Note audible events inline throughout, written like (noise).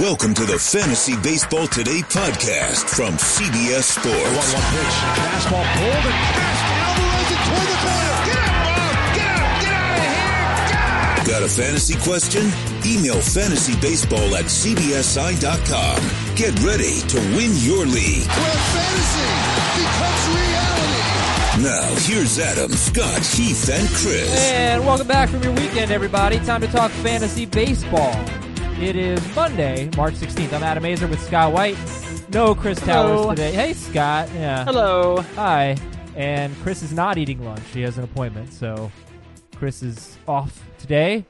Welcome to the Fantasy Baseball Today podcast from CBS Sports. 1 1 pitch. Fastball pulled and passed. Alvarez it toward the corner. Get out, Bob! Get out! Get out of here! God! Got a fantasy question? Email fantasybaseball at cbsi.com. Get ready to win your league. Where fantasy becomes reality. Now, here's Adam, Scott, Heath, and Chris. And welcome back from your weekend, everybody. Time to talk fantasy baseball. It is Monday, March 16th. I'm Adam Aizer with Scott White. No Chris Hello. Towers today. Hey, Scott. Yeah. Hello. Hi. And Chris is not eating lunch. He has an appointment, so Chris is off today.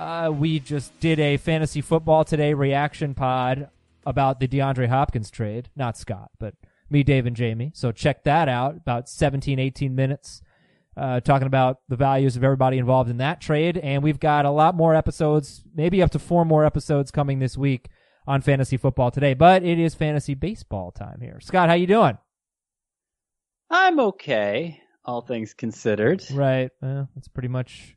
Uh, we just did a fantasy football today reaction pod about the DeAndre Hopkins trade. Not Scott, but me, Dave, and Jamie. So check that out. About 17, 18 minutes uh, talking about the values of everybody involved in that trade. And we've got a lot more episodes, maybe up to four more episodes coming this week on fantasy football today. But it is fantasy baseball time here. Scott, how you doing? I'm okay, all things considered. Right. Well, that's pretty much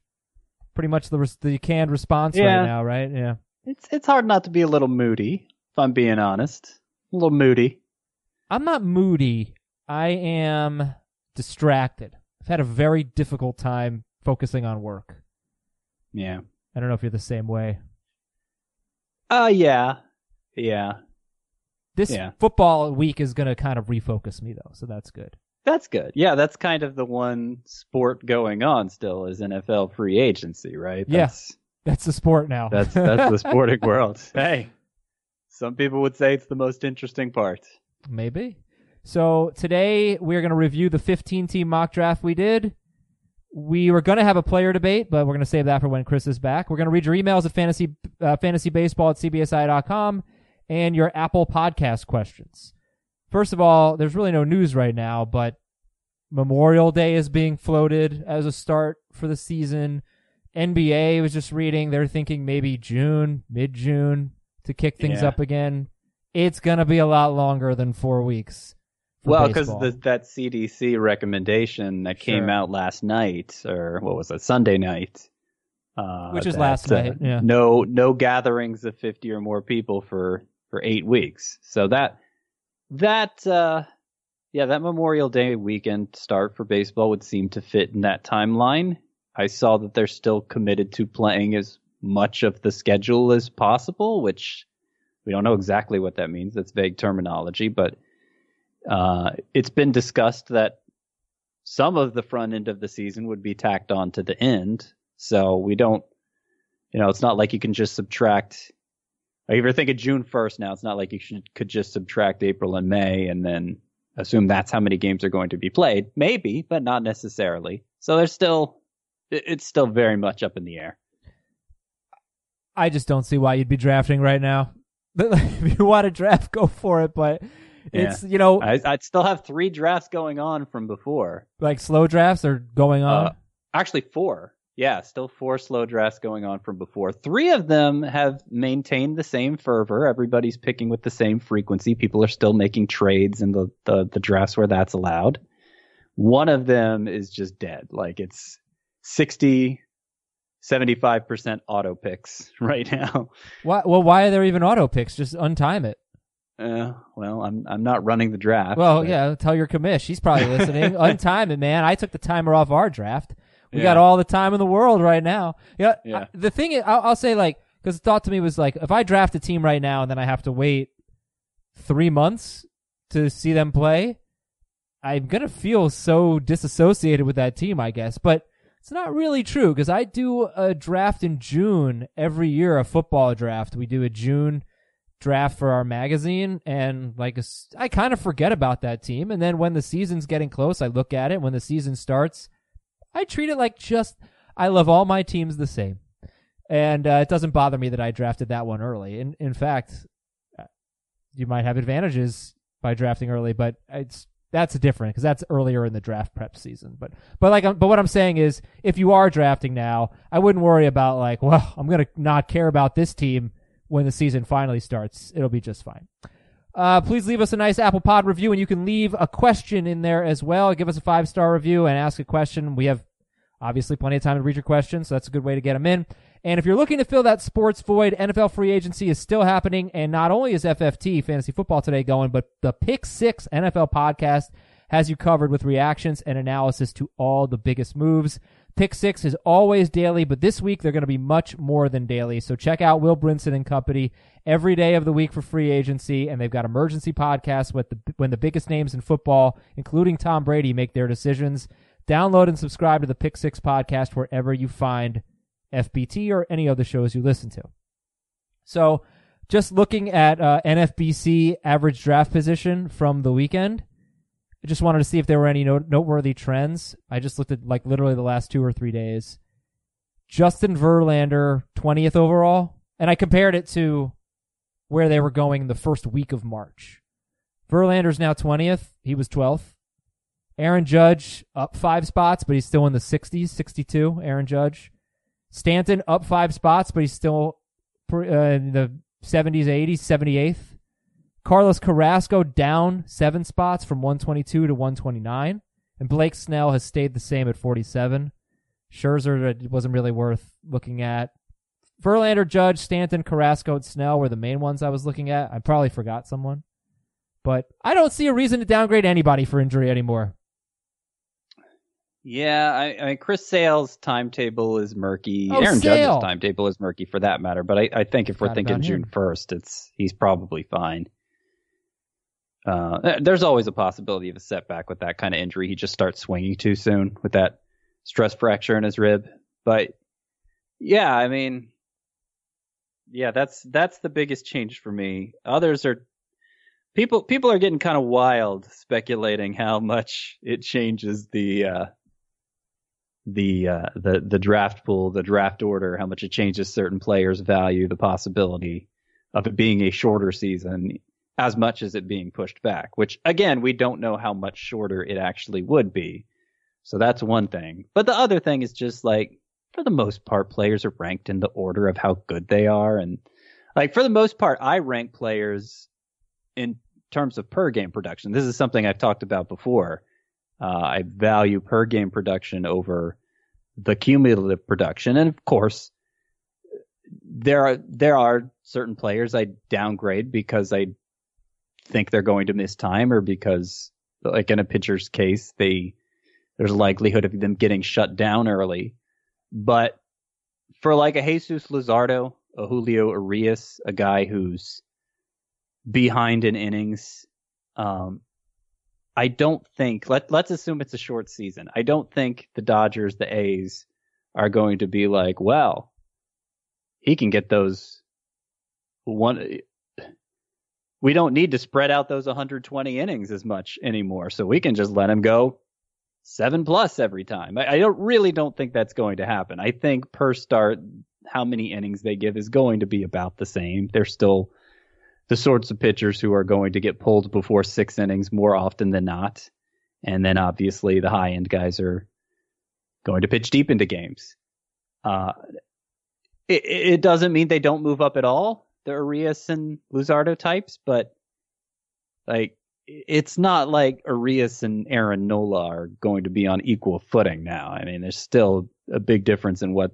pretty much the res- the canned response Yeah. right now, right? Yeah. It's it's hard not to be a little moody, if I'm being honest. A little moody. I'm not moody. I am distracted. I've had a very difficult time focusing on work. Yeah. I don't know if you're the same way. Uh yeah. Yeah. This Yeah. football week is going to kind of refocus me though, so that's good. That's good. Yeah, that's kind of the one sport going on still is NFL free agency, right? Yeah. That's That's the sport now. that's that's the sporting (laughs) world. Hey. Some people would say it's the most interesting part. Maybe. So today we're going to review the 15 team mock draft we did. We were going to have a player debate, but we're going to save that for when Chris is back. We're going to read your emails at fantasy uh, fantasybaseball at cbsi.com and your Apple podcast questions. First of all, there's really no news right now, but Memorial Day is being floated as a start for the season. NBA was just reading, they're thinking maybe June, mid June to kick things Yeah. up again. It's going to be a lot longer than four weeks. Well, because that CDC recommendation that came out last night, or what was it, Sunday night, uh, Which is that, last uh, night, yeah. No, no gatherings of fifty or more people for for eight weeks. So that that uh, yeah, that Memorial Day weekend start for baseball would seem to fit in that timeline. I saw that they're still committed to playing as much of the schedule as possible, which we don't know exactly what that means. That's vague terminology, but uh, it's been discussed that some of the front end of the season would be tacked on to the end. So we don't, you know, it's not like you can just subtract. If you're thinking June 1st now, it's not like you should, could just subtract April and May and then assume that's how many games are going to be played. Maybe, but not necessarily. So there's still, it's still very much up in the air. I just don't see why you'd be drafting right now. (laughs) if you want to draft, go for it. But it's you know I, I'd still have three drafts going on from before. like slow drafts are going on. Uh, actually, four. Yeah, still four slow drafts going on from before. Three of them have maintained the same fervor. Everybody's picking with the same frequency. People are still making trades in the, the, the drafts where that's allowed. One of them is just dead. Like it's 60, 75% auto picks (laughs) right now. why, well, why are there even auto picks? Just untime it. Uh, well, I'm I'm not running the draft. Well, but- yeah, tell your commish. She's probably listening. (laughs) untime it, man. I took the timer off our draft. We Yeah. got all the time in the world right now. Yeah. Yeah. I- the thing is, I'll, I'll say like, because the thought to me was like, if I draft a team right now and then I have to wait three months to see them play, I'm gonna feel so disassociated with that team, I guess. But it's not really true because I do a draft in June every year, a football draft. We do a June draft for our magazine and like I kind of forget about that team and then when the season's getting close I look at it. When the season starts I treat it like just I love all my teams the same. And uh, it doesn't bother me that I drafted that one early. In in fact uh, you might have advantages by drafting early but it's that's different because that's earlier in the draft prep season. But but like but what I'm saying is if you are drafting now I wouldn't worry about like well I'm to not care about this team when the season finally starts, it'll be just fine. Uh, please leave us a nice Apple Pod review, and you can leave a question in there as well. Give us a five star review and ask a question. We have obviously plenty of time to read your questions, so that's a good way to get them in. And if you're looking to fill that sports void, NFL free agency is still happening. And not only is FFT Fantasy Football Today going, but the Pick Six NFL podcast has you covered with reactions and analysis to all the biggest moves. Pick Six is always daily, but this week they're going to be much more than daily. So check out Will Brinson and Company every day of the week for free agency, and they've got emergency podcasts with the, when the biggest names in football, including Tom Brady, make their decisions. Download and subscribe to the Pick Six podcast wherever you find FBT or any other shows you listen to. So, just looking at uh, NFBC average draft position from the weekend, I just wanted to see if there were any note- noteworthy trends. I just looked at like literally the last two or three days. Justin Verlander, 20th overall, and I compared it to where they were going the first week of March. Verlander's now 20th. He was 12th. Aaron Judge up five spots, but he's still in the 60s, 62. Aaron Judge. Stanton up five spots, but he's still uh, in the 70s, 80s, 78th. Carlos Carrasco down seven spots from 122 to 129. And Blake Snell has stayed the same at 47. Scherzer wasn't really worth looking at. Verlander, Judge, Stanton, Carrasco, and Snell were the main ones I was looking at. I probably forgot someone. But I don't see a reason to downgrade anybody for injury anymore. Yeah, I, I mean Chris Sale's timetable is murky. Oh, Aaron Sale. Judge's timetable is murky for that matter. But I, I think if we're thinking June first, it's he's probably fine. Uh, there's always a possibility of a setback with that kind of injury. He just starts swinging too soon with that stress fracture in his rib. But yeah, I mean, yeah, that's that's the biggest change for me. Others are people people are getting kind of wild speculating how much it changes the uh, the uh, the the draft pool, the draft order, how much it changes certain players' value, the possibility of it being a shorter season as much as it being pushed back, which again, we don't know how much shorter it actually would be. So that's one thing. But the other thing is just like, for the most part, players are ranked in the order of how good they are. And like, for the most part, I rank players in terms of per game production. This is something I've talked about before. Uh, I value per game production over the cumulative production. And of course, there are, there are certain players I downgrade because I think they're going to miss time or because like in a pitcher's case, they, there's a likelihood of them getting shut down early. But for like a Jesus Luzardo, a Julio Urías, a guy who's behind in innings, um, I don't think let let's assume it's a short season. I don't think the Dodgers, the A's, are going to be like, well, he can get those one. We don't need to spread out those 120 innings as much anymore, so we can just let him go seven plus every time. I, I don't really don't think that's going to happen. I think per start, how many innings they give is going to be about the same. They're still the sorts of pitchers who are going to get pulled before six innings more often than not. And then obviously the high end guys are going to pitch deep into games. Uh, it, it doesn't mean they don't move up at all, the Urías and Luzardo types, but like it's not like Urías and Aaron Nola are going to be on equal footing now. I mean, there's still a big difference in what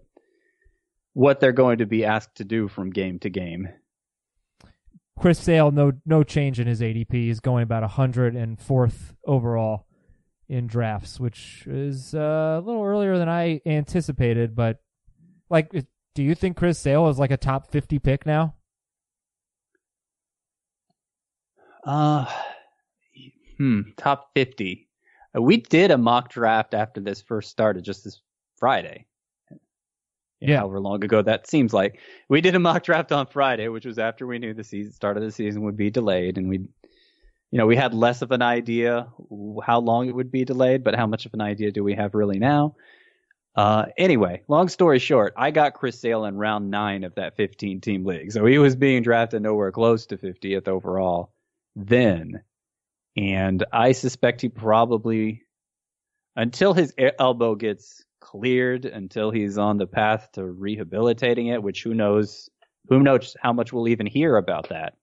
what they're going to be asked to do from game to game. Chris Sale, no no change in his ADP. He's going about 104th overall in drafts, which is uh, a little earlier than I anticipated. But like, do you think Chris Sale is like a top 50 pick now? Uh, hmm, top 50. Uh, We did a mock draft after this first started just this Friday. Yeah. However long ago that seems like. We did a mock draft on Friday, which was after we knew the season, start of the season would be delayed. And we, you know, we had less of an idea how long it would be delayed, but how much of an idea do we have really now? Uh, anyway, long story short, I got Chris Sale in round nine of that 15 team league. So he was being drafted nowhere close to 50th overall then. And I suspect he probably, until his elbow gets cleared, until he's on the path to rehabilitating it, which who knows, who knows how much we'll even hear about that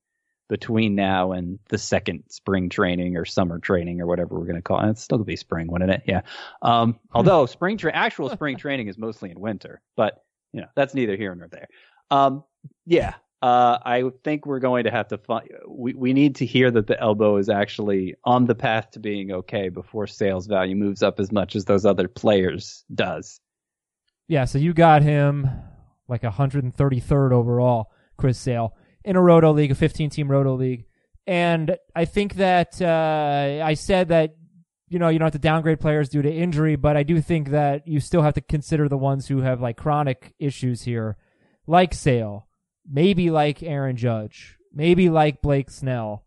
between now and the second spring training or summer training or whatever we're going to call it. It's still going to be spring, wouldn't it? Yeah. Um, (laughs) although spring tra- actual spring training is mostly in winter, but you know, that's neither here nor there. Um, yeah, uh, I think we're going to have to find. We we need to hear that the elbow is actually on the path to being okay before Sale's value moves up as much as those other players does. Yeah, so you got him like 133rd overall, Chris Sale, in a Roto League, a 15 team Roto League. And I think that uh, I said that you know you don't have to downgrade players due to injury, but I do think that you still have to consider the ones who have like chronic issues here, like Sale, maybe like Aaron Judge, maybe like Blake Snell.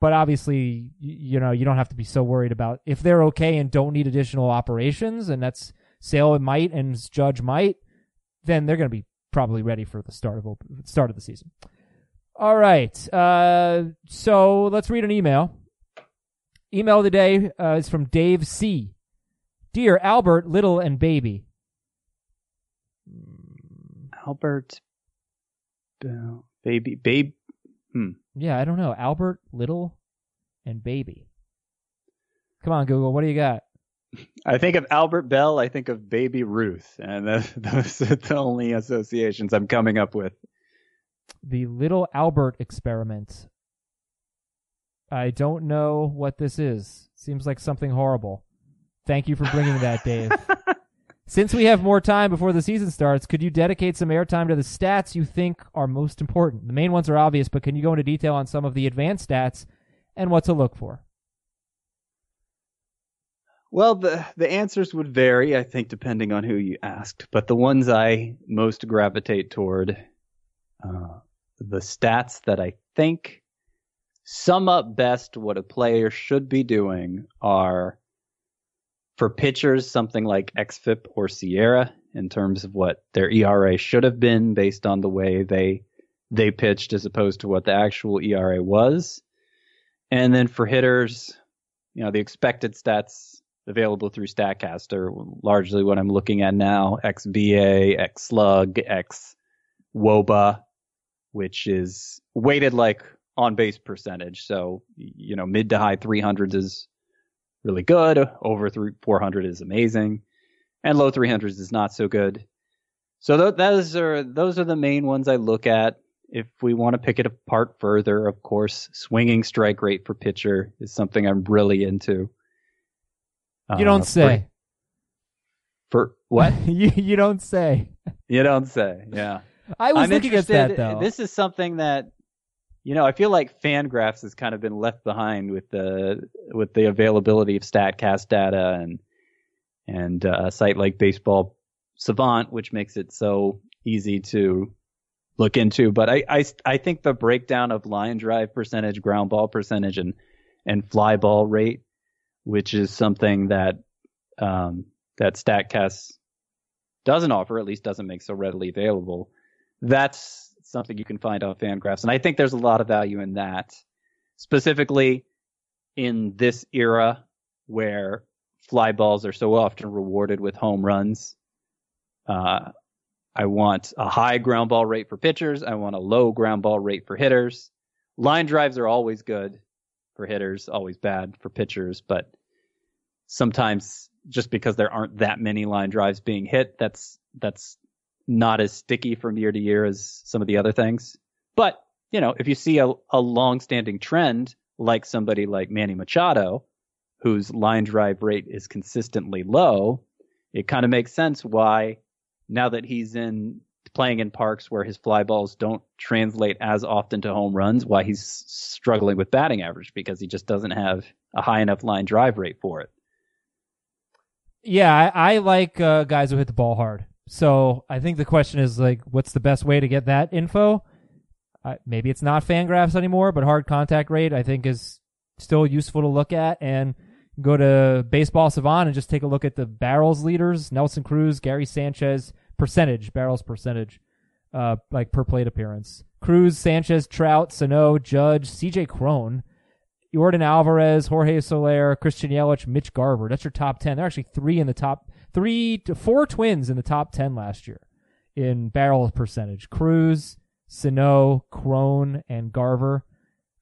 But obviously, you know, you don't have to be so worried about if they're okay and don't need additional operations, and that's Sale might and Judge might, then they're going to be probably ready for the start of start of the season. All right, uh, so let's read an email. Email today uh, is from Dave C. Dear Albert, Little, and Baby. Albert, Bill, baby, babe. Hmm. Yeah, I don't know. Albert, Little, and Baby. Come on, Google. What do you got? (laughs) I think of Albert Belle. I think of Baby Ruth, and (laughs) those are the only associations I'm coming up with. The Little Albert experiment. I don't know what this is. Seems like something horrible. Thank you for bringing that, Dave. (laughs) Since we have more time before the season starts, could you dedicate some airtime to the stats you think are most important? The main ones are obvious, but can you go into detail on some of the advanced stats and what to look for? Well, the the answers would vary, I think, depending on who you asked. But the ones I most gravitate toward, uh, the stats that I think sum up best what a player should be doing are for pitchers something like xFIP or SIERA in terms of what their ERA should have been based on the way they they pitched as opposed to what the actual ERA was. And then for hitters, you know, the expected stats available through Statcast are largely what I'm looking at now: xBA, xSlug, x WOBA, which is weighted like on base percentage. So, you know, mid to high 300s is really good. Over three, 400 is amazing. And low 300s is not so good. So th- those are those are the main ones I look at. If we want to pick it apart further, of course, swinging strike rate for pitcher is something I'm really into. You don't Uh, say. For, for what? (laughs) you you don't say. you don't say. Yeah. I was I'm looking at that though. This is something that you know, I feel like Fangraphs has kind of been left behind with the with the availability of Statcast data and and uh, a site like Baseball Savant, which makes it so easy to look into. But I, I I think the breakdown of line drive percentage, ground ball percentage, and and fly ball rate, which is something that um, that Statcast doesn't offer, at least doesn't make so readily available. That's something you can find on Fangraphs, and I think there's a lot of value in that, specifically in this era where fly balls are so often rewarded with home runs. Uh, I want a high ground ball rate for pitchers. I want a low ground ball rate for hitters. Line drives are always good for hitters, always bad for pitchers, but sometimes just because there aren't that many line drives being hit, that's that's not as sticky from year to year as some of the other things. But, you know, if you see a, a long-standing trend like somebody like Manny Machado, whose line drive rate is consistently low, it kind of makes sense why now that he's in playing in parks where his fly balls don't translate as often to home runs, why he's struggling with batting average because he just doesn't have a high enough line drive rate for it. yeah, I, I like uh, guys who hit the ball hard. So I think the question is like, what's the best way to get that info? Uh, maybe it's not Fangraphs anymore, but hard contact rate I think is still useful to look at. And go to Baseball Savant and just take a look at the barrels leaders: Nelson Cruz, Gary Sanchez, percentage barrels percentage, uh, like per plate appearance. Cruz, Sanchez, Trout, Sano, Judge, C.J. Cron. Yordan Alvarez, Jorge Soler, Christian Yelich, Mitch Garver. That's your top 10. There are actually three in the top, three to four twins in the top 10 last year in barrel percentage. Cruz, Sano, Cron, and Garver.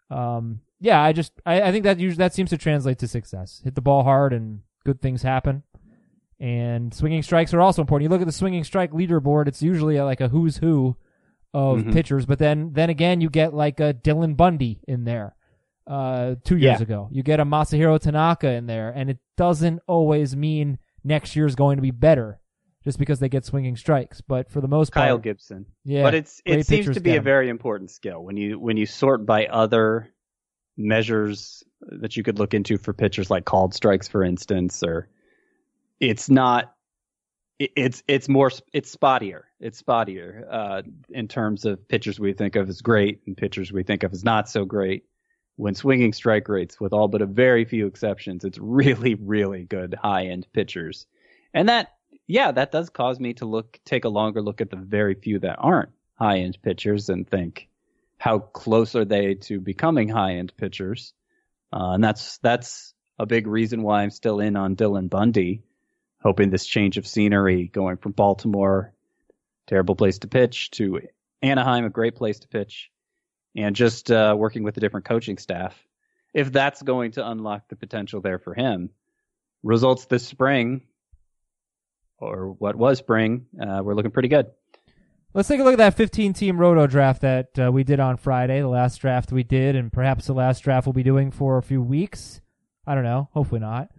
Um, yeah, I just, I, I think that usually, that seems to translate to success. Hit the ball hard and good things happen. And swinging strikes are also important. You look at the swinging strike leaderboard; it's usually like a who's who of Mhm. pitchers. But then, then again, you get like a Dylan Bundy in there uh, two years Yeah. ago. You get a Masahiro Tanaka in there, and it doesn't always mean next year is going to be better just because they get swinging strikes. But for the most part, Kyle Gibson. yeah, but it's it seems to be a very important skill when you when you sort by other measures that you could look into for pitchers like called strikes, for instance, or it's not. it- It's it's more it's spottier. It's spottier uh, in terms of pitchers we think of as great and pitchers we think of as not so great. When swinging strike rates, with all but a very few exceptions, it's really really good high end pitchers, and that yeah, that does cause me to look take a longer look at the very few that aren't high end pitchers and think how close are they to becoming high end pitchers? Uh, and that's that's a big reason why I'm still in on Dylan Bundy, hoping this change of scenery, going from Baltimore, terrible place to pitch, to Anaheim, a great place to pitch, and just uh, working with a different coaching staff. If that's going to unlock the potential there for him, results this spring, or what was spring, uh, we're looking pretty good. Let's take a look at that 15 team roto draft that uh, we did on Friday, the last draft we did, and perhaps the last draft we'll be doing for a few weeks. I don't know. Hopefully not.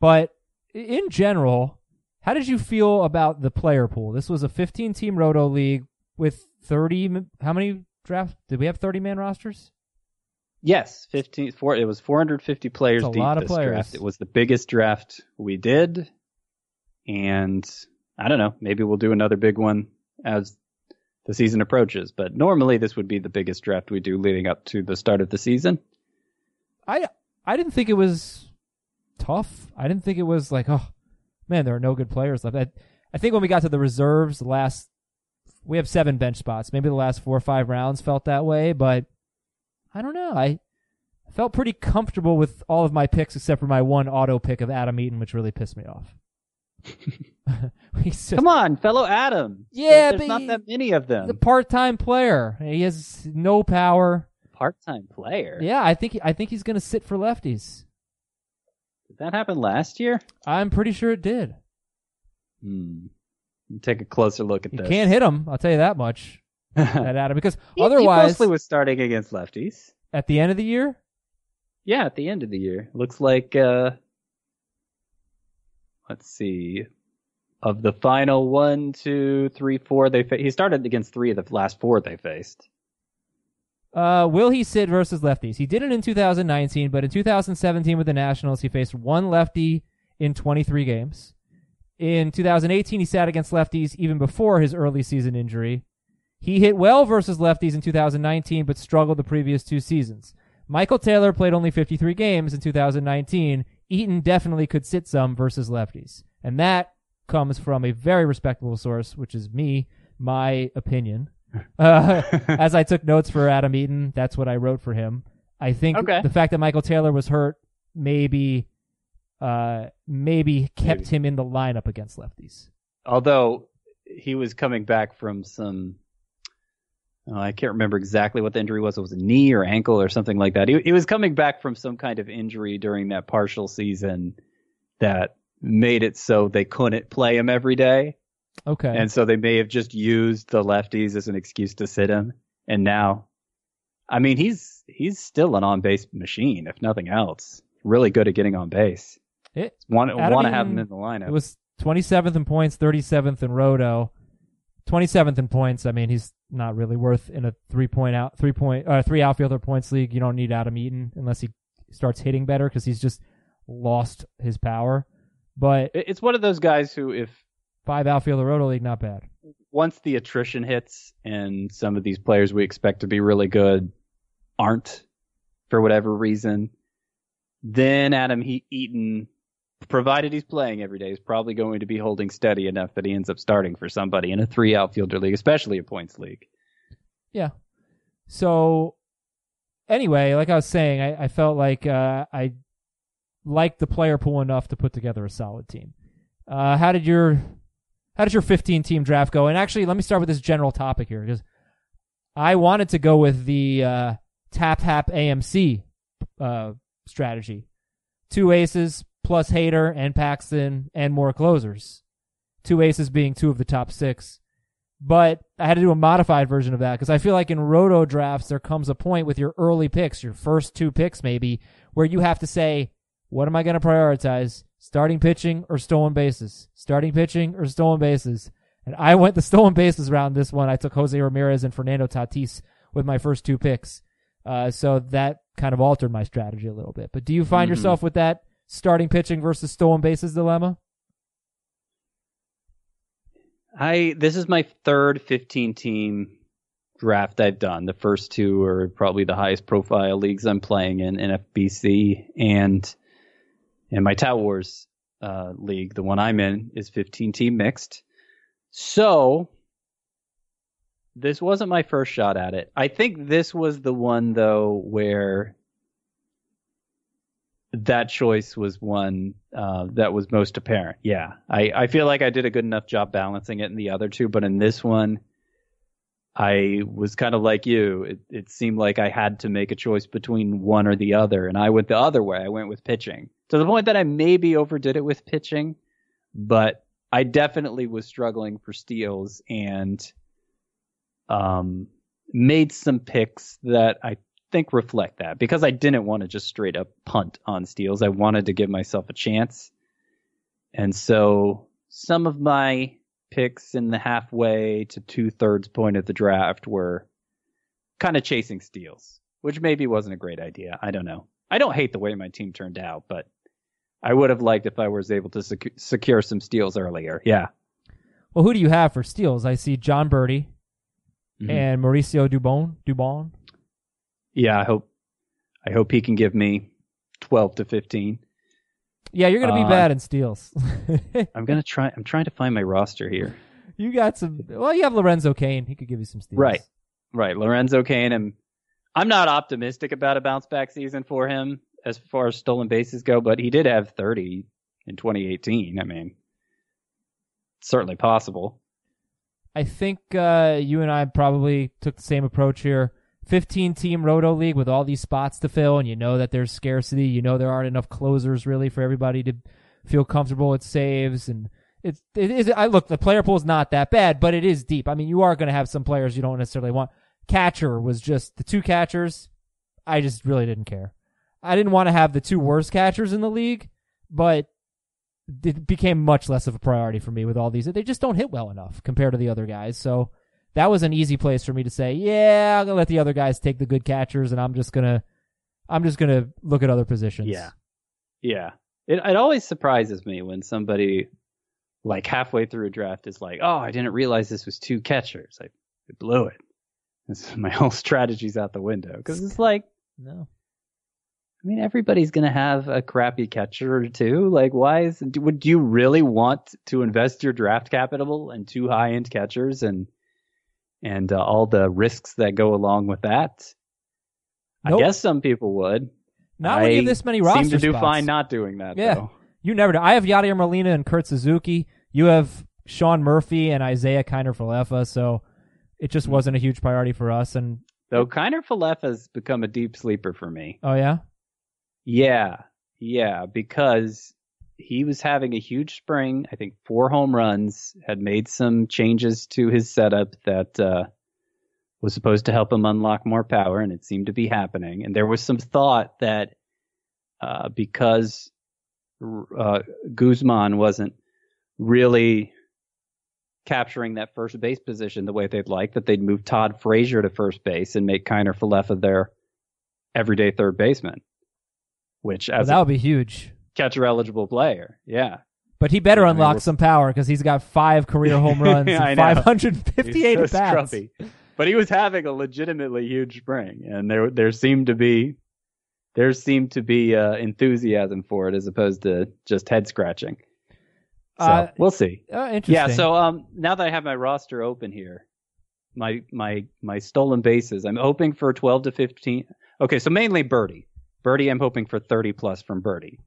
But in general, how did you feel about the player pool? This was a 15 team roto league with 30. How many draft? Did we have 30 man rosters? Yes, 15 four, it was 450 players That's a deep lot of this players. draft. It was the biggest draft we did and I don't know, maybe we'll do another big one as the season approaches, but normally this would be the biggest draft we do leading up to the start of the season. I I didn't think it was tough. I didn't think it was like, oh man, there are no good players left. I, I think when we got to the reserves, last we have seven bench spots. Maybe the last four or five rounds felt that way, but I don't know. I felt pretty comfortable with all of my picks except for my one auto pick of Adam Eaton, which really pissed me off. (laughs) (laughs) Just Come on, fellow Adam. Yeah, there's but not he- that many of he's a them. part-time player. He has no power. Part-time player. Yeah, I think I think he's going to sit for lefties. Did that happen last year? I'm pretty sure it did. Hmm. Take a closer look at this. You this. can't hit him. I'll tell you that much. (laughs) That Adam, because He- he otherwise, mostly was starting against lefties. at the end of the year, Yeah, at the end of the year. Looks like uh let's see. Of the final one, two, three, four, they fa- he started against three of the last four they faced. uh, will he sit versus lefties? He did it in 2019, but in 2017 with the Nationals, he faced one lefty in 23 games. In 2018, he sat against lefties even before his early season injury. He hit well versus lefties in 2019, but struggled the previous two seasons. Michael Taylor played only 53 games in 2019. Eaton definitely could sit some versus lefties. And that comes from a very respectable source, which is me, my opinion. (laughs) Uh, as I took notes for Adam Eaton, that's what I wrote for him. I think Okay. the fact that Michael Taylor was hurt maybe uh, maybe kept Maybe. him in the lineup against lefties. Although he was coming back from some oh, I can't remember exactly what the injury was. It was a knee or ankle or something like that. He, he was coming back from some kind of injury during that partial season that made it so they couldn't play him every day. Okay. And so they may have just used the lefties as an excuse to sit him. And now, I mean, he's he's still an on base machine, if nothing else. Really good at getting on base. It- Want Adam want to have him in the lineup. It was 27th in points, 37th in roto, 27th in points. I mean, he's not really worth in a three point out, three point, uh, three outfielder points league. You don't need Adam Eaton unless he starts hitting better because he's just lost his power. But it's one of those guys who, if five outfielder roto league, not bad. once the attrition hits and some of these players we expect to be really good aren't for whatever reason, then Adam he- Eaton, provided he's playing every day, is probably going to be holding steady enough that he ends up starting for somebody in a three outfielder league, especially a points league. Yeah. So anyway, like I was saying, I, I felt like uh, I liked the player pool enough to put together a solid team. Uh, how did your how did your 15 team draft go? And actually, let me start with this general topic here because I wanted to go with the uh, tap hap AMC uh, strategy. Two aces, plus Hader and Paxton and more closers. Two aces being two of the top six. But I had to do a modified version of that because I feel like in roto drafts, there comes a point with your early picks, your first two picks maybe, where you have to say, what am I going to prioritize? Starting pitching or stolen bases? Starting pitching or stolen bases? And I went the stolen bases round this one. I took Jose Ramirez and Fernando Tatis with my first two picks. Uh, so that kind of altered my strategy a little bit. But do you find Mhm. yourself with that starting pitching versus stolen bases dilemma? I this is my third 15 team draft I've done. The first two are probably the highest profile leagues I'm playing in, NFBC and and my Tout Wars uh, league. The one I'm in is 15 team mixed. So this wasn't my first shot at it. I think this was the one though where that choice was one uh, that was most apparent. Yeah, I, I feel like I did a good enough job balancing it in the other two, but in this one, I was kind of like you. It, it seemed like I had to make a choice between one or the other, and I went the other way. I went with pitching to the point that I maybe overdid it with pitching, but I definitely was struggling for steals and um, made some picks that I think reflect that because I didn't want to just straight up punt on steals. I wanted to give myself a chance. And so some of my picks in the halfway to two thirds point of the draft were kind of chasing steals, which maybe wasn't a great idea. I don't know. I don't hate the way my team turned out, but I would have liked if I was able to sec- secure some steals earlier. Yeah. Well, who do you have for steals? I see Jon Berti Mhm. and Mauricio Dubon. Dubon. Yeah, I hope I hope he can give me 12 to 15. Yeah, you're gonna be Uh, bad in steals. (laughs) I'm going to try I'm trying to find my roster here. you got some. Well, you have Lorenzo Cain. He could give you some steals. Right. Right, Lorenzo Cain and I'm not optimistic about a bounce back season for him as far as stolen bases go, but he did have 30 in 2018. I mean, certainly possible. I think uh, you and I probably took the same approach here. 15 team roto league with all these spots to fill, and you know that there's scarcity. You know there aren't enough closers really for everybody to feel comfortable with saves, and it's it is. I look, the player pool is not that bad, but it is deep. I mean, you are going to have some players you don't necessarily want. Catcher was just the two catchers. I just really didn't care. I didn't want to have the two worst catchers in the league, but it became much less of a priority for me with all these. They just don't hit well enough compared to the other guys. So that was an easy place for me to say, yeah, I'm gonna let the other guys take the good catchers, and I'm just gonna, I'm just gonna look at other positions. Yeah. Yeah. It it always surprises me when somebody like halfway through a draft is like, "Oh, I didn't realize this was two catchers. I, I blew it." This, (laughs) my whole strategy's out the window because it's like No. I mean, everybody's going to have a crappy catcher or two. Like, why is, would you really want to invest your draft capital in two high end catchers and, and uh, all the risks that go along with that? Nope. I guess some people would. Not when you have this many roster Seem to do spots. fine not doing that, Yeah. though. You never do. I have Yadier Molina and Kurt Suzuki. You have Sean Murphy and Isiah Kiner Falefa. So it just Hmm. wasn't a huge priority for us. And Though Kiner Falefa has become a deep sleeper for me. oh yeah, Yeah, yeah, because he was having a huge spring. I think four home runs had made some changes to his setup that uh, was supposed to help him unlock more power, and it seemed to be happening. And there was some thought that uh, because uh, Guzman wasn't really capturing that first base position the way they'd like, that they'd move Todd Frazier to first base and make Kiner Falefa their everyday third baseman which Well, as that would be huge. Catcher eligible player, yeah. But he better unlock some power because he's got five career home (laughs) runs and 558 (laughs) so at bats. But he was having a legitimately huge spring, and there there seemed to be there seemed to be uh, enthusiasm for it as opposed to just head scratching. So Uh, we'll see. Uh, interesting. Yeah. So um, now that I have my roster open here, my my my stolen bases, I'm hoping for 12 to 15. Okay, so mainly Berti. Berti, I'm hoping for 30 plus from Berti.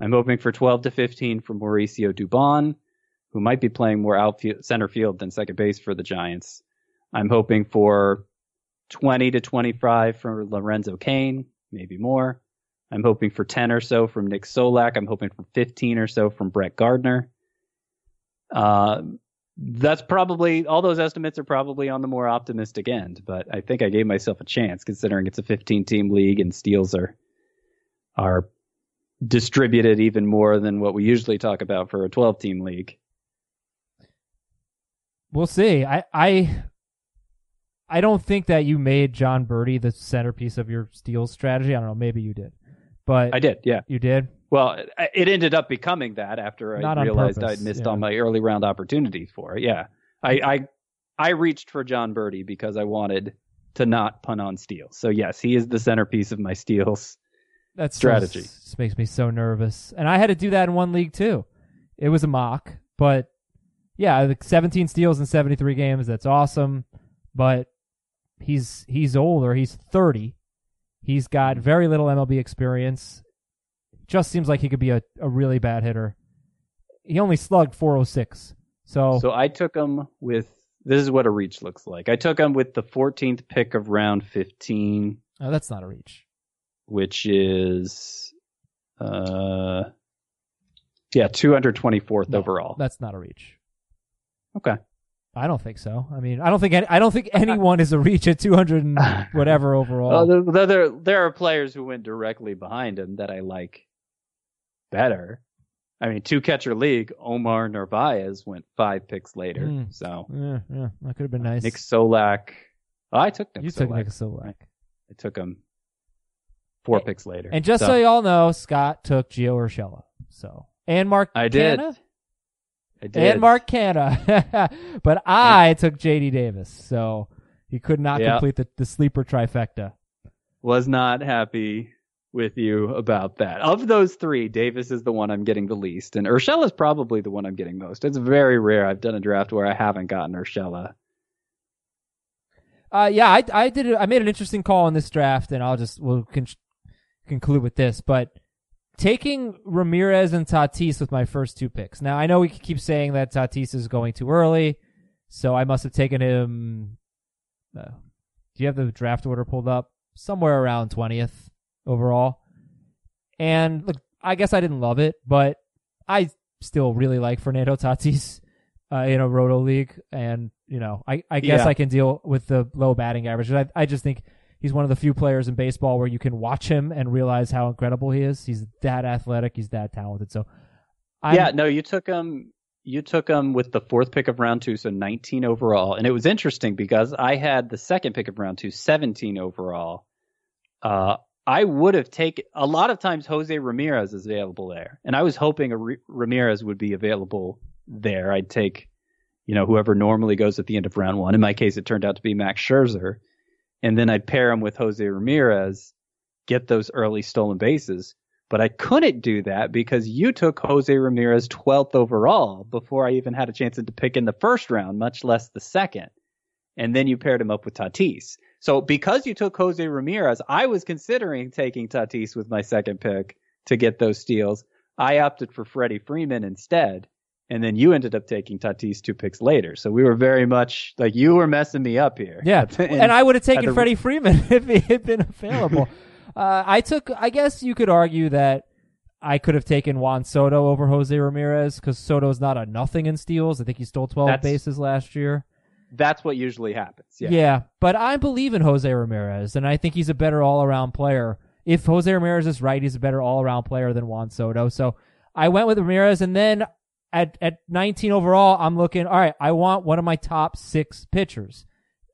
I'm hoping for 12 to 15 from Mauricio Dubon, who might be playing more outfield, center field than second base for the Giants. I'm hoping for 20 to 25 for Lorenzo Cain, maybe more. I'm hoping for 10 or so from Nick Solak. I'm hoping for 15 or so from Brett Gardner. Uh, that's probably all those estimates are probably on the more optimistic end, but I think I gave myself a chance considering it's a 15 team league and steals are are distributed even more than what we usually talk about for a 12 team league. We'll see. I I I don't think that you made Jon Berti the centerpiece of your steals strategy. I don't know. Maybe you did, but I did. Yeah. You did. Well, it ended up becoming that after I Not on realized purpose, I'd missed yeah. all my early round opportunities for it. Yeah, I, I I reached for Jon Berti because I wanted to not punt on steals. So yes, he is the centerpiece of my steals. That's Strategy. Just, just makes me so nervous. And I had to do that in one league too. It was a mock, but yeah, the 17 steals in 73 games. That's awesome. But he's he's older. He's 30. He's got mm-hmm. very little MLB experience. Just seems like he could be a, a really bad hitter. He only slugged 406. So, So I took him with. This is what a reach looks like. I took him with the 14th pick of round 15, oh, that's not a reach. Which is, uh, yeah, 224th No, overall. That's not a reach. Okay. I don't think so. I mean, I don't think any, I don't think anyone is a reach at 200 and (laughs) whatever overall. Well, there, there- there, there are players who went directly behind him that I like better. I mean, two catcher league, Omar Narvaez went five picks later. Hmm. So yeah, yeah, that could have been nice. Nick Solak, oh, I took Nick you Solak. took Nick Solak. I took him four picks later. And just so, y'all know, Scott took Gio Urshela. So and Mark I did. Canha? I did. and Mark Canha, (laughs) but I took J.D. Davis. So he could not Yeah. complete the, the sleeper trifecta. was not happy with you about that. Of those three, Davis is the one I'm getting the least, and Urshela is probably the one I'm getting most. It's very rare I've done a draft where I haven't gotten Urshela. Uh, yeah, I, I did. I made an interesting call in this draft, and I'll just we'll con- conclude with this. But taking Ramirez and Tatis with my first two picks. Now I know we keep saying that Tatis is going too early, so I must have taken him. Uh, do you have the draft order pulled up? Somewhere around twentieth overall. And look, I guess I didn't love it, but I still really like Fernando Tatis uh, in a roto league, and you know, I, I guess Yeah. I can deal with the low batting average. I, I just think he's one of the few players in baseball where you can watch him and realize how incredible he is. He's that athletic, he's that talented. So, I'm, yeah, no, you took him. You took him with the fourth pick of round two, so 19 overall. And it was interesting because I had the second pick of round two, 17 overall. Uh, I would have taken a lot of times Jose Ramirez is available there, and I was hoping Ramirez would be available there. I'd take, you know, whoever normally goes at the end of round one. In my case, it turned out to be Max Scherzer, and then I'd pair him with Jose Ramirez, get those early stolen bases. But I couldn't do that because you took Jose Ramirez 12th overall before I even had a chance to pick in the first round, much less the second. And then you paired him up with Tatis. So because you took Jose Ramirez, I was considering taking Tatis with my second pick to get those steals. I opted for Freddie Freeman instead. And then you ended up taking Tatis two picks later. So we were very much like you were messing me up here. Yeah, (laughs) and I would have taken the- Freddie (laughs) Freeman (laughs) if he had been available. uh, I took. I guess you could argue that I could have taken Juan Soto over Jose Ramirez because Soto's not a nothing in steals. I think he stole twelve That's- bases last year. that's what usually happens. Yeah. Yeah. but I believe in Jose Ramirez, and I think he's a better all-around player. If Jose Ramirez is right, he's a better all-around player than Juan Soto. So I went with Ramirez, and then at at 19 overall, I'm looking. All right, I want one of my top six pitchers,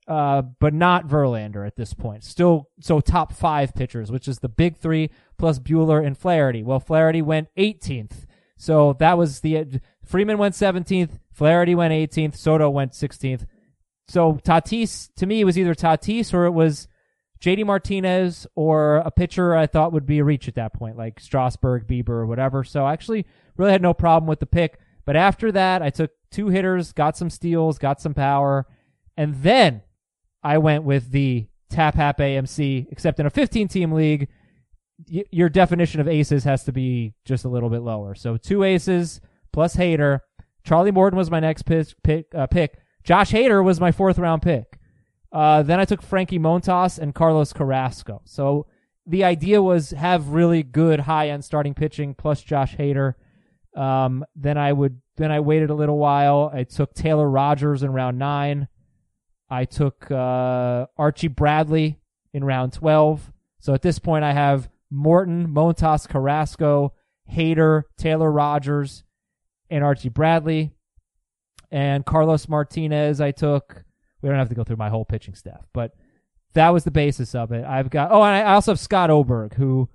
uh, but not Verlander at this point. Still, so top five pitchers, which is the big three plus Buehler and Flaherty. Well, Flaherty went 18th, so that was the Freeman went 17th, Flaherty went 18th, Soto went 16th. So Tatis to me was either Tatis or it was JD Martinez or a pitcher I thought would be a reach at that point, like Strasburg, Bieber, or whatever. So I actually really had no problem with the pick. But after that, I took two hitters, got some steals, got some power, and then I went with the Tap Hap AMC, except in a 15 team league, y- your definition of aces has to be just a little bit lower. So two aces plus Hader. Charlie Morton was my next pick. pick, uh, pick. Josh Hader was my fourth round pick. Uh, then I took Frankie Montas and Carlos Carrasco. So the idea was have really good high end starting pitching plus Josh Hader. Um, then I would then I waited a little while. I took Taylor Rogers in round nine. I took uh, Archie Bradley in round twelve. So at this point, I have Morton, Montas, Carrasco, Hader, Taylor Rogers, and Archie Bradley, and Carlos Martinez. I took. We don't have to go through my whole pitching staff, but that was the basis of it. I've got. Oh, and I also have Scott Oberg, who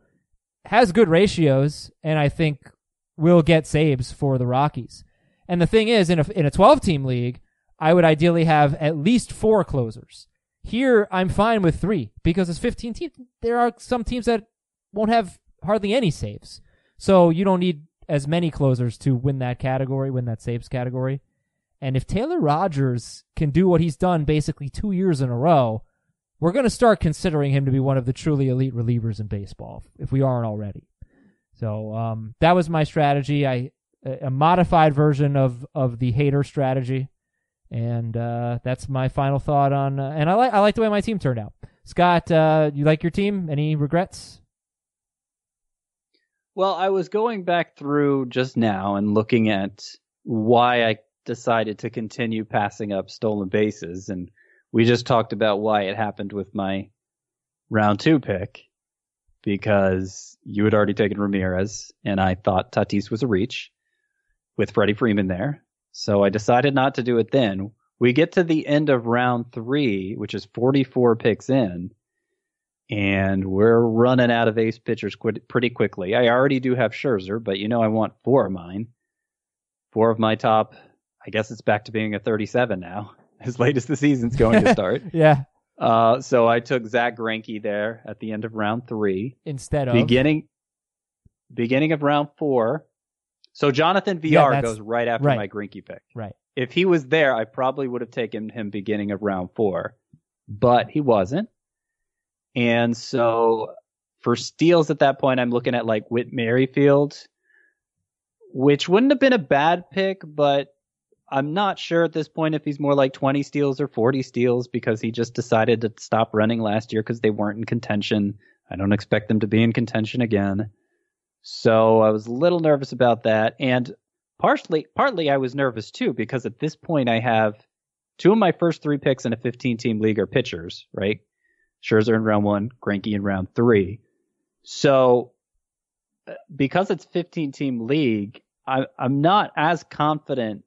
has good ratios, and I think will get saves for the Rockies. And the thing is, in a in a 12 team league, I would ideally have at least four closers. Here, I'm fine with three because it's 15 teams. There are some teams that won't have hardly any saves, so you don't need as many closers to win that category, win that saves category. And if Taylor Rogers can do what he's done basically two years in a row, we're going to start considering him to be one of the truly elite relievers in baseball if we aren't already. So um, that was my strategy. I a modified version of of the Hader strategy, and uh, that's my final thought on. Uh, and I like I like the way my team turned out. Scott, uh, you like your team? Any regrets? Well, I was going back through just now and looking at why I decided to continue passing up stolen bases, and we just talked about why it happened with my round two pick because you had already taken Ramirez, and I thought Tatis was a reach with Freddie Freeman there. So I decided not to do it then. We get to the end of round three, which is 44 picks in, and we're running out of ace pitchers pretty quickly. I already do have Scherzer, but you know I want four of mine. Four of my top, I guess it's back to being a 37 now, (laughs) as late as the season's going to (laughs) start. yeah. Uh, so I took Zack Greinke there at the end of round three. Instead of beginning beginning of round four. So Jonathan Villar Yeah, goes right after right. my Greinke pick. right. If he was there, I probably would have taken him beginning of round four, but he wasn't. And so for steals at that point, I'm looking at like Whit Merrifield, which wouldn't have been a bad pick, but I'm not sure at this point if he's more like 20 steals or 40 steals because he just decided to stop running last year because they weren't in contention. I don't expect them to be in contention again. So I was a little nervous about that. And partially, partly I was nervous too because at this point I have two of my first three picks in a 15 team league are pitchers, right? Scherzer in round one, Greinke in round three. So uh, because it's 15 team league, I, I'm not as confident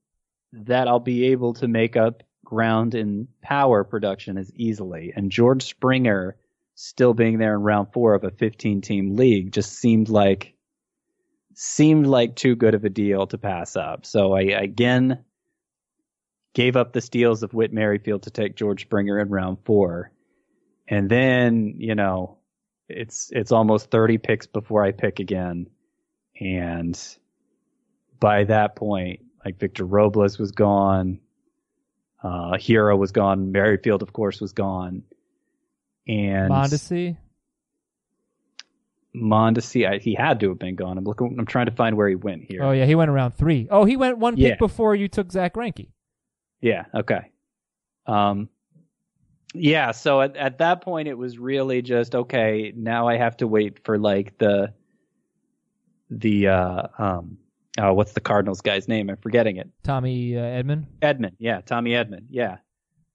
that I'll be able to make up ground in power production as easily. And George Springer still being there in round four of a 15 team league just seemed like seemed like too good of a deal to pass up. So I again gave up the steals of Whit Merrifield to take George Springer in round four. And then, you know, it's it's almost 30 picks before I pick again. And by that point, like Victor Robles was gone, uh, Hero was gone, Merrifield, of course, was gone, and Mondesi. Mondesi, I, he had to have been gone. I'm looking, I'm trying to find where he went here. Oh yeah, he went around three. Oh, he went one Yeah. pick before you took Zack Greinke. Yeah. Okay. Um, yeah. So at, at that point, it was really just okay. Now I have to wait for like the the uh um oh what's the Cardinals guy's name? I'm forgetting it. Tommy uh, Edman. Edman. Yeah, Tommy Edman. Yeah,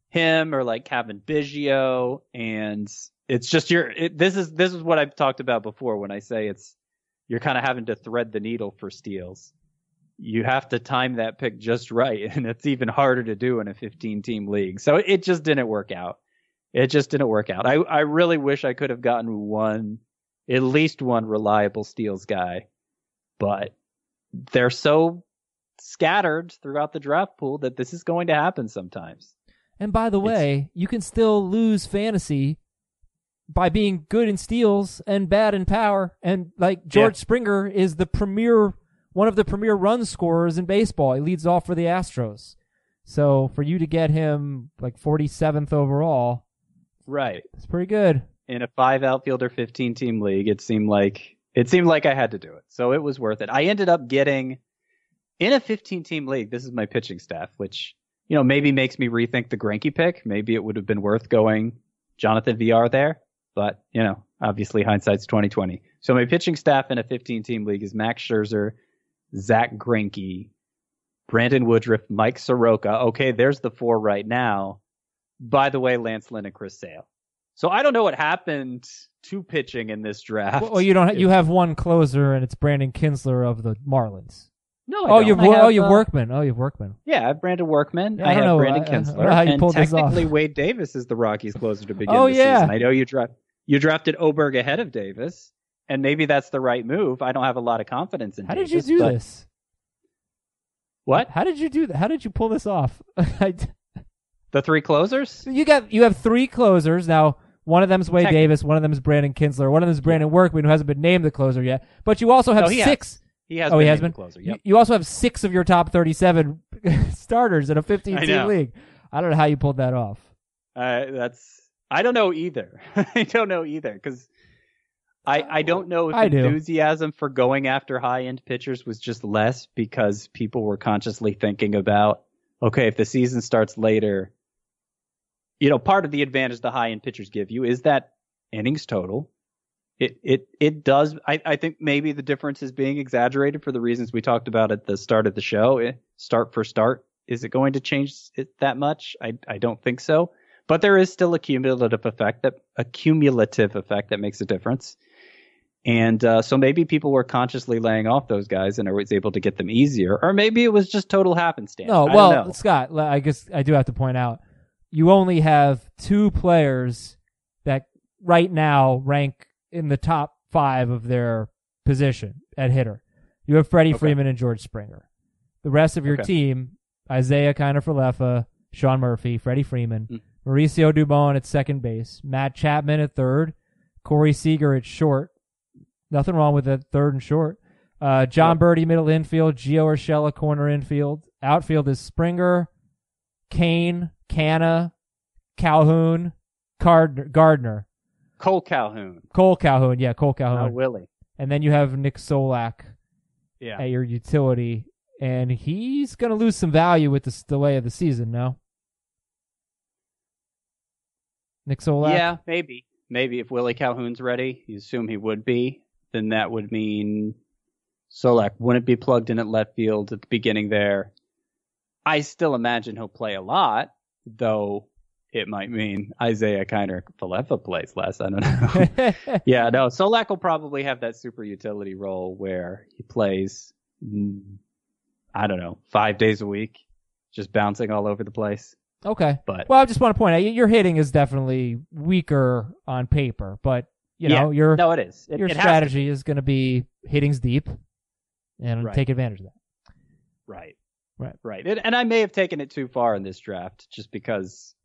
him or like Cavan Biggio, and it's just your. It, this is this is what I've talked about before when I say it's you're kind of having to thread the needle for steals. You have to time that pick just right, (laughs) and it's even harder to do in a 15 team league. So it just didn't work out. It just didn't work out. I I really wish I could have gotten one, at least one reliable steals guy, but they're so scattered throughout the draft pool that this is going to happen sometimes. And by the way, you can still lose fantasy by being good in steals and bad in power. And like George Yeah. Springer is the premier, one of the premier run scorers in baseball. He leads off for the Astros. So for you to get him like 47th overall, Right. it's pretty good. In a five outfielder 15 team league, it seemed like it seemed like I had to do it. So it was worth it. I ended up getting in a 15 team league. This is my pitching staff, which you know maybe makes me rethink the Greinke pick. Maybe it would have been worth going Jonathan Villar there, but you know Obviously, hindsight's 2020. So my pitching staff in a 15 team league is Max Scherzer, Zack Greinke, Brandon Woodruff, Mike Soroka. Okay, there's the four right now. By the way, Lance Lynn and Chris Sale. So I don't know what happened to pitching in this draft. Well, you don't. You have one closer, and it's Brandon Kintzler of the Marlins. no. I oh, you've I oh you've uh, Workman. Oh, you've Workman. Yeah, I have Brandon Workman. Yeah, I I, have know, Brandon I- I don't Kintzler, (laughs) you and pulled this off. technically Wade Davis is the Rockies' closer to begin (laughs) Oh, the yeah. season. I know you draft you drafted Oberg ahead of Davis, and maybe that's the right move. I don't have a lot of confidence in. How did you do but- this? What How did you do that? How did you pull this off? (laughs) The three closers? you got you have three closers now. One of them's Wade Tech- Davis. One of them is Brandon Kintzler. One of them is Brandon Workman, who hasn't been named the closer yet. But you also have No, he has. six. He has. oh, been he has named been the closer. You- Yep. You also have six of your top thirty-seven (laughs) starters in a fifteen-team know. league. I don't know how you pulled that off. Uh, that's. I don't know either. (laughs) I don't know either because. I, I don't know if I do. enthusiasm for going after high end pitchers was just less because people were consciously thinking about, okay, if the season starts later, you know, part of the advantage the high end pitchers give you is that innings total. It it it does. I, I think maybe the difference is being exaggerated for the reasons we talked about at the start of the show. Eh, Start for start, is it going to change it that much? I I don't think so. But there is still a cumulative effect that a cumulative effect that makes a difference. And uh, so maybe people were consciously laying off those guys and was able to get them easier, or maybe it was just total happenstance. No, well, don't know. Scott, I guess I do have to point out you only have two players that right now rank in the top five of their position at hitter. You have Freddie Okay. Freeman and George Springer. The rest of your Okay. team, Isiah Kiner Falefa, Sean Murphy, Freddie Freeman, Mm. Mauricio Dubon at second base, Matt Chapman at third, Corey Seager at short. Nothing wrong with it, third and short. Uh, Jon. Berti middle infield, Gio Urshela corner infield. Outfield is Springer, Cain, Canha, Calhoun, Gardner, Gardner, Cole Calhoun, Cole Calhoun. Yeah, Cole not Calhoun. Willie. and then you have Nick Solak Yeah. at your utility, and he's going to lose some value with this delay of the season. No, Nick Solak. Yeah, maybe. Maybe if Willie Calhoun's ready, you assume he would be, then that would mean Solak wouldn't be plugged in at left field at the beginning there. I still imagine he'll play a lot, though it might mean Isiah Kiner Falefa plays less. I don't know. (laughs) (laughs) yeah, no, Solak will probably have that super utility role where he plays, mm, I don't know, five days a week, just bouncing all over the place. okay. But Well, I just want to point out your hitting is definitely weaker on paper, but you know Yeah. your no, it is. It, your it strategy is going to be hitting's deep, and Right. take advantage of that. Right. Right. Right. And, and I may have taken it too far in this draft just because,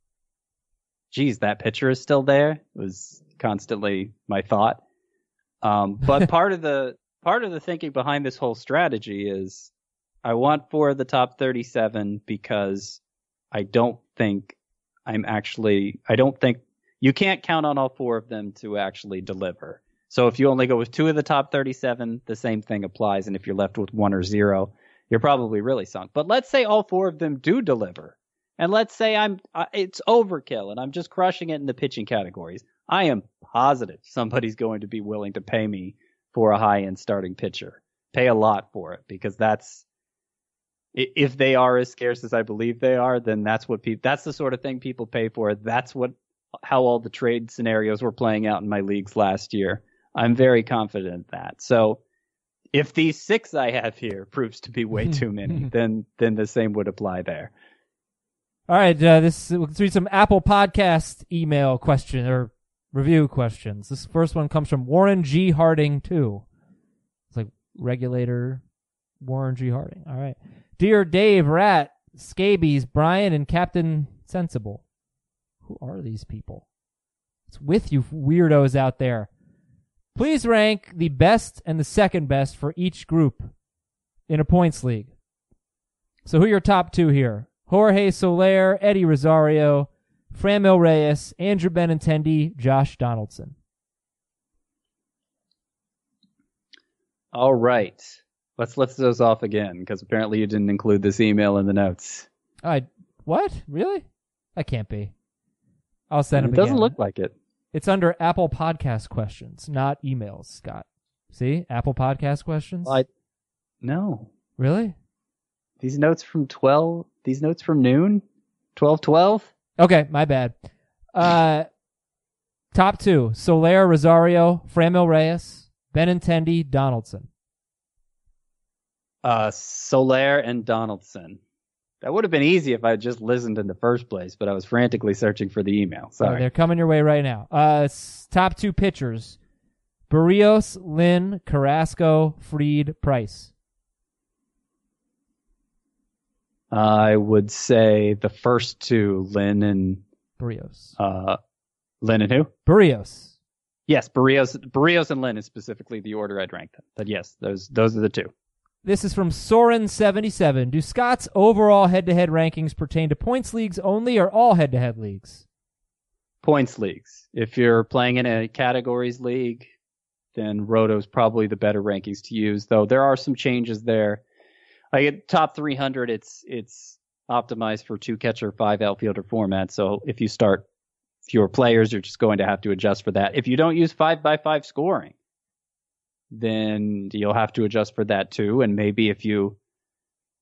geez, that pitcher is still there was constantly my thought. Um, but (laughs) part of the part of the thinking behind this whole strategy is I want four of the top 37 because I don't think I'm actually I don't think you can't count on all four of them to actually deliver. So if you only go with two of the top 37, the same thing applies. And if you're left with one or zero, you're probably really sunk. But let's say all four of them do deliver, and let's say I'm uh, it's overkill and I'm just crushing it in the pitching categories. I am positive somebody's going to be willing to pay me for a high end starting pitcher, pay a lot for it because that's if they are as scarce as I believe they are, then that's what people that's the sort of thing people pay for. That's what how all the trade scenarios were playing out in my leagues last year. I'm very confident that. So if these six I have here proves to be way too many, then then the same would apply there. All right, uh, this let's read some Apple Podcast email question or review questions. This first one comes from Warren G Harding too. It's like regulator Warren G Harding. All right, dear Dave, Rat, Scabies, Brian, and Captain Sensible. Who are these people? It's with you weirdos out there. Please rank the best and the second best for each group in a points league. So who are your top two here? Jorge Soler, Eddie Rosario, Franmil Reyes, Andrew Benintendi, Josh Donaldson. All right. Let's list those off again because apparently you didn't include this email in the notes. I what? Really? That can't be. I'll send it him. doesn't again. look like it. It's under Apple Podcast questions, not emails, Scott. See? Apple Podcast questions? I no. really? These notes from twelve. These notes from noon. Twelve twelve. Okay, my bad. Uh, top two: Soler, Rosario, Franmil Reyes, Benintendi, Donaldson. Uh, Soler and Donaldson. That would have been easy if I had just listened in the first place, but I was frantically searching for the email. Sorry. they're coming your way right now. Uh, top two pitchers: Berrios, Lynn, Carrasco, Fried, Price. I would say the first two, Lynn and Berrios. uh, Lynn and who? Berrios. Yes, Berrios, Berrios and Lynn is specifically the order I'd rank them. But yes, those those are the two. This is from Soren77. Do Scott's overall head-to-head rankings pertain to points leagues only, or all head-to-head leagues? Points leagues. If you're playing in a categories league, then Roto's probably the better rankings to use. Though there are some changes there. Like at top 300, it's it's optimized for two catcher, five outfielder format. So if you start fewer players, you're just going to have to adjust for that. If you don't use five by five scoring, then you'll have to adjust for that too. And maybe if you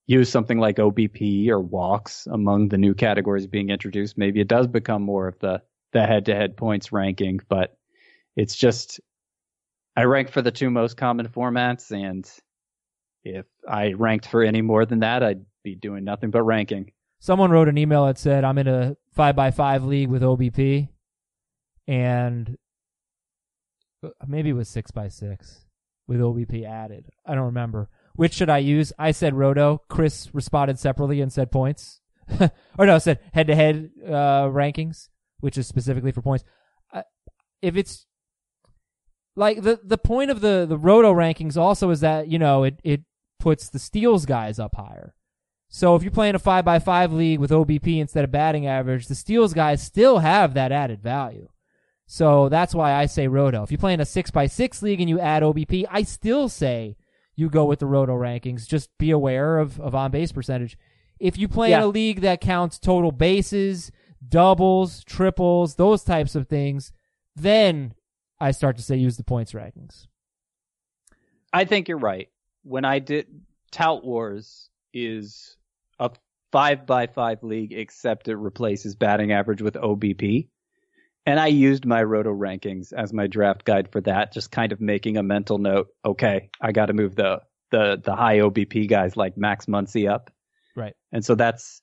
use something like OBP or walks among the new categories being introduced, maybe it does become more of the the head to head points ranking. But it's just I rank for the two most common formats, and if I ranked for any more than that, I'd be doing nothing but ranking. Someone wrote an email that said, I'm in a 5x5 league with OBP, and uh, maybe it was 6x6 with OBP added. I don't remember. Which should I use? I said Roto. Chris responded separately and said points. (laughs) or no, said head to head rankings, which is specifically for points. Uh, if it's like the the point of the the Roto rankings also is that you know it it puts the steals guys up higher. So if you're playing a five by five league with OBP instead of batting average, the steals guys still have that added value. So that's why I say Roto. If you play in a six by six league and you add OBP, I still say you go with the Roto rankings. Just be aware of, of on base percentage. If you play in a league that counts total bases, doubles, triples, those types of things, then I start to say use the points rankings. I think you're right. When I did Tout Wars is a five by five league, except it replaces batting average with OBP. And I used my roto rankings as my draft guide for that, just kind of making a mental note. Okay, I got to move the, the, the high OBP guys like Max Muncy up. Right. And so that's,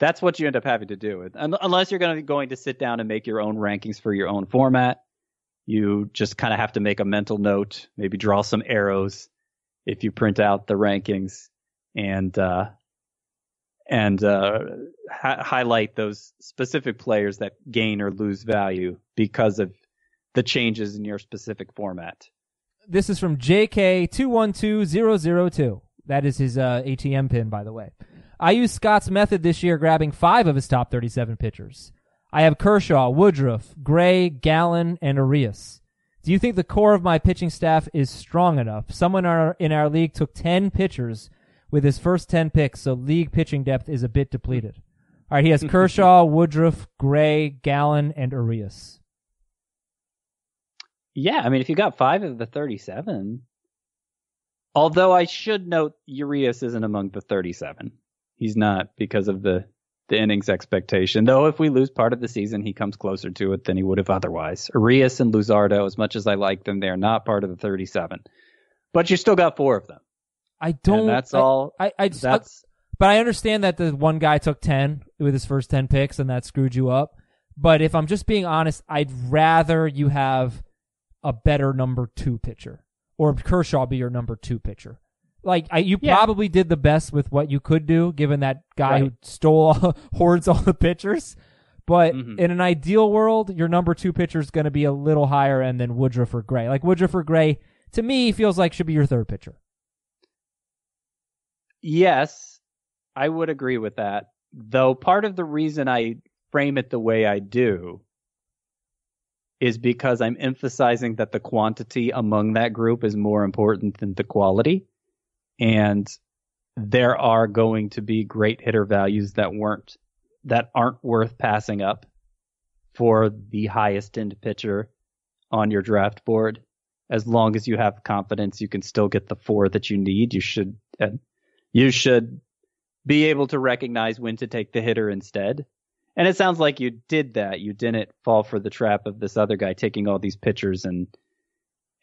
that's what you end up having to do. Un- Unless you're going to, going to sit down and make your own rankings for your own format, you just kind of have to make a mental note, maybe draw some arrows if you print out the rankings and, uh, and, uh, hi- highlight those specific players that gain or lose value because of the changes in your specific format. This is from JK212002. That is his uh, ATM pin, by the way. I used Scott's method this year, grabbing five of his top 37 pitchers. I have Kershaw, Woodruff, Gray, Gallen, and Urías. Do you think the core of my pitching staff is strong enough? Someone in our, in our league took 10 pitchers with his first 10 picks, so league pitching depth is a bit depleted. (laughs) All right, he has Kershaw, Woodruff, Gray, Gallen, and Urías. Yeah, I mean, if you got five of the 37, although I should note Urias isn't among the 37. He's not because of the, the innings expectation. Though if we lose part of the season, he comes closer to it than he would have otherwise. Urias and Luzardo, as much as I like them, they're not part of the 37. But you still got four of them. I don't. and that's I- all. I, I just, that's But I understand that the one guy took 10 with his first 10 picks and that screwed you up. But if I'm just being honest, I'd rather you have a better number two pitcher or Kershaw be your number two pitcher. Like I, you Yeah. probably did the best with what you could do, given that guy who stole all, (laughs) hoards all the pitchers. But Mhm. in an ideal world, your number two pitcher is going to be a little higher end than Woodruff or Gray. Like Woodruff or Gray, to me, feels like should be your third pitcher. Yes, I would agree with that. Though part of the reason I frame it the way I do is because I'm emphasizing that the quantity among that group is more important than the quality. And there are going to be great hitter values that weren't, that aren't worth passing up for the highest end pitcher on your draft board. As long as you have confidence, you can still get the four that you need. You should, you should be able to recognize when to take the hitter instead. And it sounds like you did that. You didn't fall for the trap of this other guy taking all these pitchers and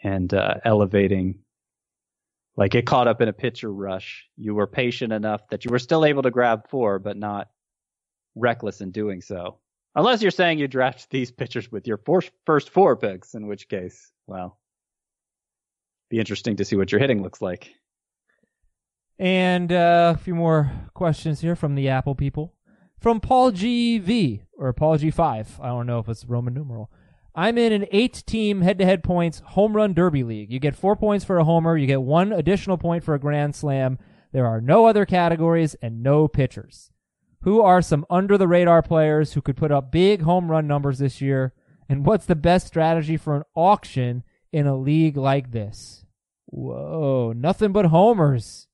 and uh, elevating. Like get caught up in a pitcher rush. You were patient enough that you were still able to grab four, but not reckless in doing so. Unless you're saying you draft these pitchers with your first four picks, in which case, well, be interesting to see what your hitting looks like. And uh, a few more questions here from the Apple people. From Paul GV or Paul G5. I don't know if it's Roman numeral. I'm in an eight team head to head points home run derby league. You get four points for a homer, you get one additional point for a grand slam. There are no other categories and no pitchers. Who are some under the radar players who could put up big home run numbers this year? And what's the best strategy for an auction in a league like this? Whoa, nothing but homers.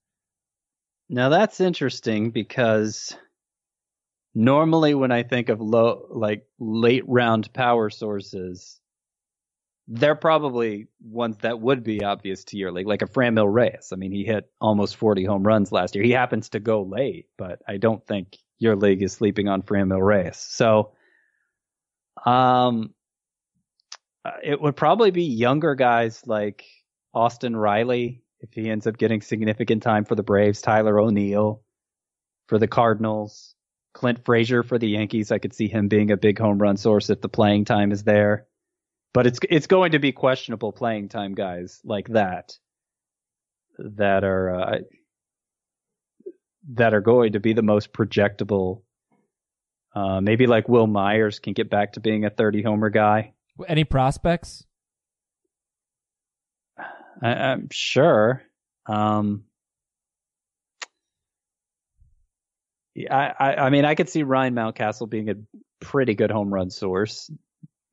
Now that's interesting because normally when I think of low, like late round power sources, they're probably ones that would be obvious to your league, like a Franmil Reyes. I mean, he hit almost 40 home runs last year. He happens to go late, but I don't think your league is sleeping on Franmil Reyes. So, um, it would probably be younger guys like Austin Riley if he ends up getting significant time for the Braves, Tyler O'Neill for the Cardinals, Clint Frazier for the Yankees. I could see him being a big home run source if the playing time is there. But it's it's going to be questionable playing time guys like that that are uh, that are going to be the most projectable. Uh, maybe like Wil Myers can get back to being a 30 homer guy. Any prospects? I, am sure. Um, I, I, I mean, I could see Ryan Mountcastle being a pretty good home run source,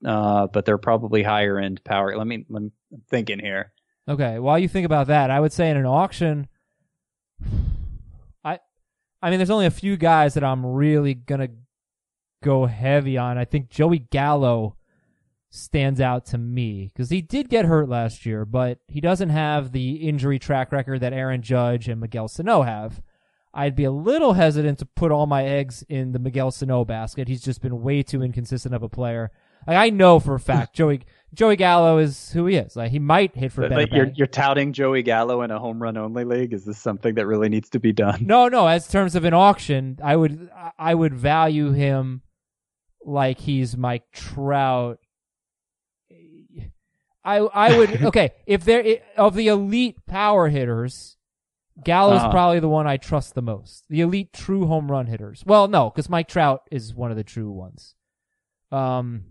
uh, but they're probably higher end power. Let me, let me I'm thinking here. Okay, while you think about that, I would say in an auction, I, I mean, there's only a few guys that I'm really gonna go heavy on. I think Joey Gallo stands out to me because he did get hurt last year, but he doesn't have the injury track record that Aaron Judge and Miguel Sano have. I'd be a little hesitant to put all my eggs in the Miguel Sano basket. He's just been way too inconsistent of a player. Like I know for a fact (laughs) Joey Joey Gallo is who he is. Like he might hit for. But you're you're touting Joey Gallo in a home run only league. Is this something that really needs to be done? No, no. As terms of an auction, I would I would value him like he's Mike Trout. I I would (laughs) okay if there of the elite power hitters. Gallo's uh-huh. probably the one I trust the most. The elite true home run hitters. Well, no, because Mike Trout is one of the true ones. Um,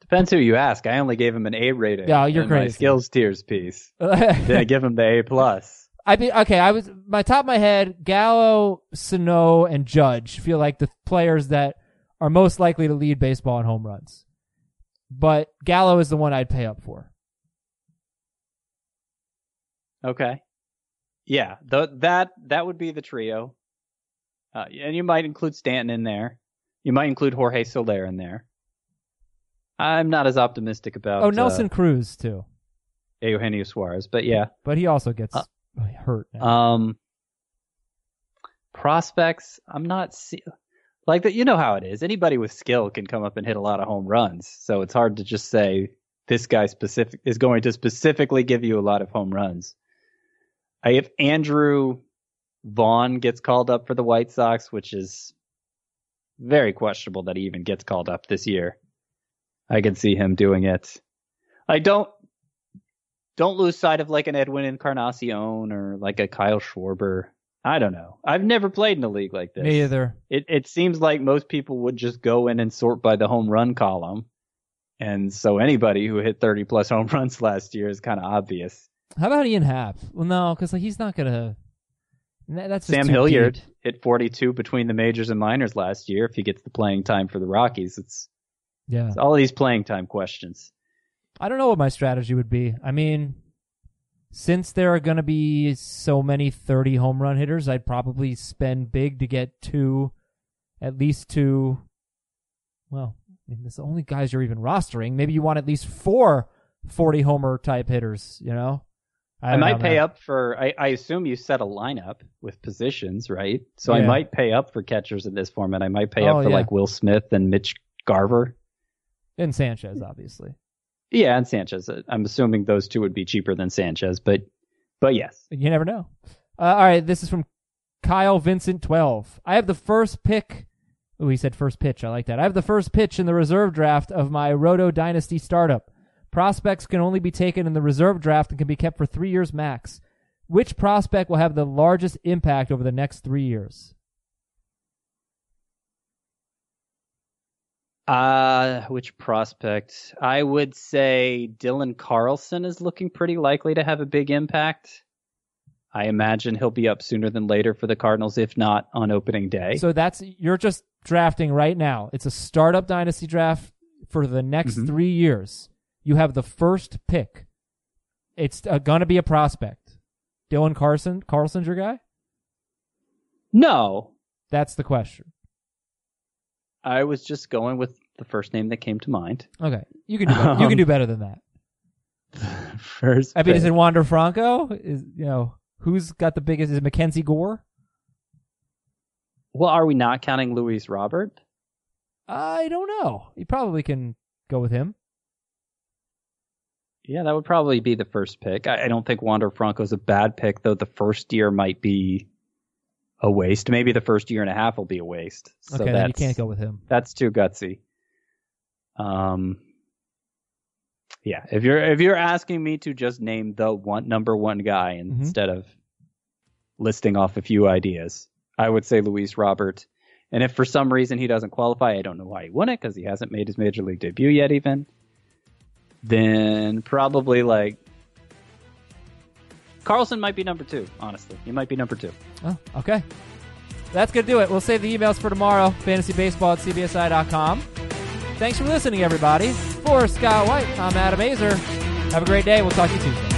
depends who you ask. I only gave him an A rating. Yeah, you're crazy. My skills tiers piece. (laughs) Did I give him the A plus? I be okay. I was my top of my head. Gallo, Sano, and Judge feel like the players that are most likely to lead baseball in home runs. But Gallo is the one I'd pay up for. Okay yeah, the, that that would be the trio. Uh, and you might include Stanton in there. You might include Jorge Soler in there. I'm not as optimistic about. Oh, Nelson uh, Cruz too. Eugenio Suarez, but yeah. But he also gets uh, hurt. Now. Um, prospects, I'm not see- like that. You know how it is. Anybody with skill can come up and hit a lot of home runs. So it's hard to just say this guy specific is going to specifically give you a lot of home runs if Andrew Vaughn gets called up for the White Sox, which is very questionable that he even gets called up this year, I can see him doing it. I don't don't lose sight of like an Edwin Encarnacion or like a Kyle Schwarber. I don't know. I've never played in a league like this. Me either. It it seems like most people would just go in and sort by the home run column. And so anybody who hit 30 plus home (laughs) runs last year is kind of obvious. How about Ian Happ? Well, no, because like, he's not gonna. That's Sam Hilliard deep. hit 42 between the majors and minors last year. If he gets the playing time for the Rockies, it's yeah. It's all these playing time questions. I don't know what my strategy would be. I mean, since there are going to be so many 30 home run hitters, I'd probably spend big to get two, at least two. Well, I mean, it's the only guys you're even rostering. Maybe you want at least four 40 homer type hitters, you know? I, don't might know, pay up for. I, I assume you set a lineup with positions, right? So Yeah. I might pay up for catchers in this format. I might pay Oh, up for yeah. like Will Smith and Mitch Garver. And Sanchez, obviously. Yeah, and Sanchez. I'm assuming those two would be cheaper than Sanchez, but but yes. You never know. Uh, all right, this is from Kyle Vincent 12. I have the first pick. Oh, he said first pitch. I like that. I have the first pitch in the reserve draft of my Roto Dynasty startup. Prospects can only be taken in the reserve draft and can be kept for three years max. Which prospect will have the largest impact over the next three years? Uh, which prospect? I would say Dylan Carlson is looking pretty likely to have a big impact. I imagine he'll be up sooner than later for the Cardinals, if not on opening day. So that's you're just drafting right now. It's a startup dynasty draft for the next Mhm. three years. You have the first pick. It's uh, gonna be a prospect. Dylan Carson. Carlson's your guy. no, That's the question. I was just going with the first name that came to mind. Okay, you can do better. you can Um, do better than that. (laughs) First, I mean, is pick. it Wander Franco? Is you know who's got the biggest? Is it Mackenzie Gore? well, are we not counting Luis Robert? I don't know. You probably can go with him. Yeah, that would probably be the first pick. I, I don't think Wander Franco is a bad pick, though. The first year might be a waste. Maybe the first year and a half will be a waste. So Okay, then you can't go with him. That's too gutsy. Um, yeah. If you're if you're asking me to just name the one number one guy Mhm. instead of listing off a few ideas, I would say Luis Robert. And if for some reason he doesn't qualify, I don't know why he wouldn't because he hasn't made his major league debut yet, even. Then probably like Carlson might be number two. Honestly, he might be number two. Oh, okay. That's going to do it. We'll save the emails for tomorrow. Fantasybaseball at CBSI.com. Thanks for listening, everybody. For Scott White, I'm Adam Aizer. Have a great day. We'll talk to you Tuesday.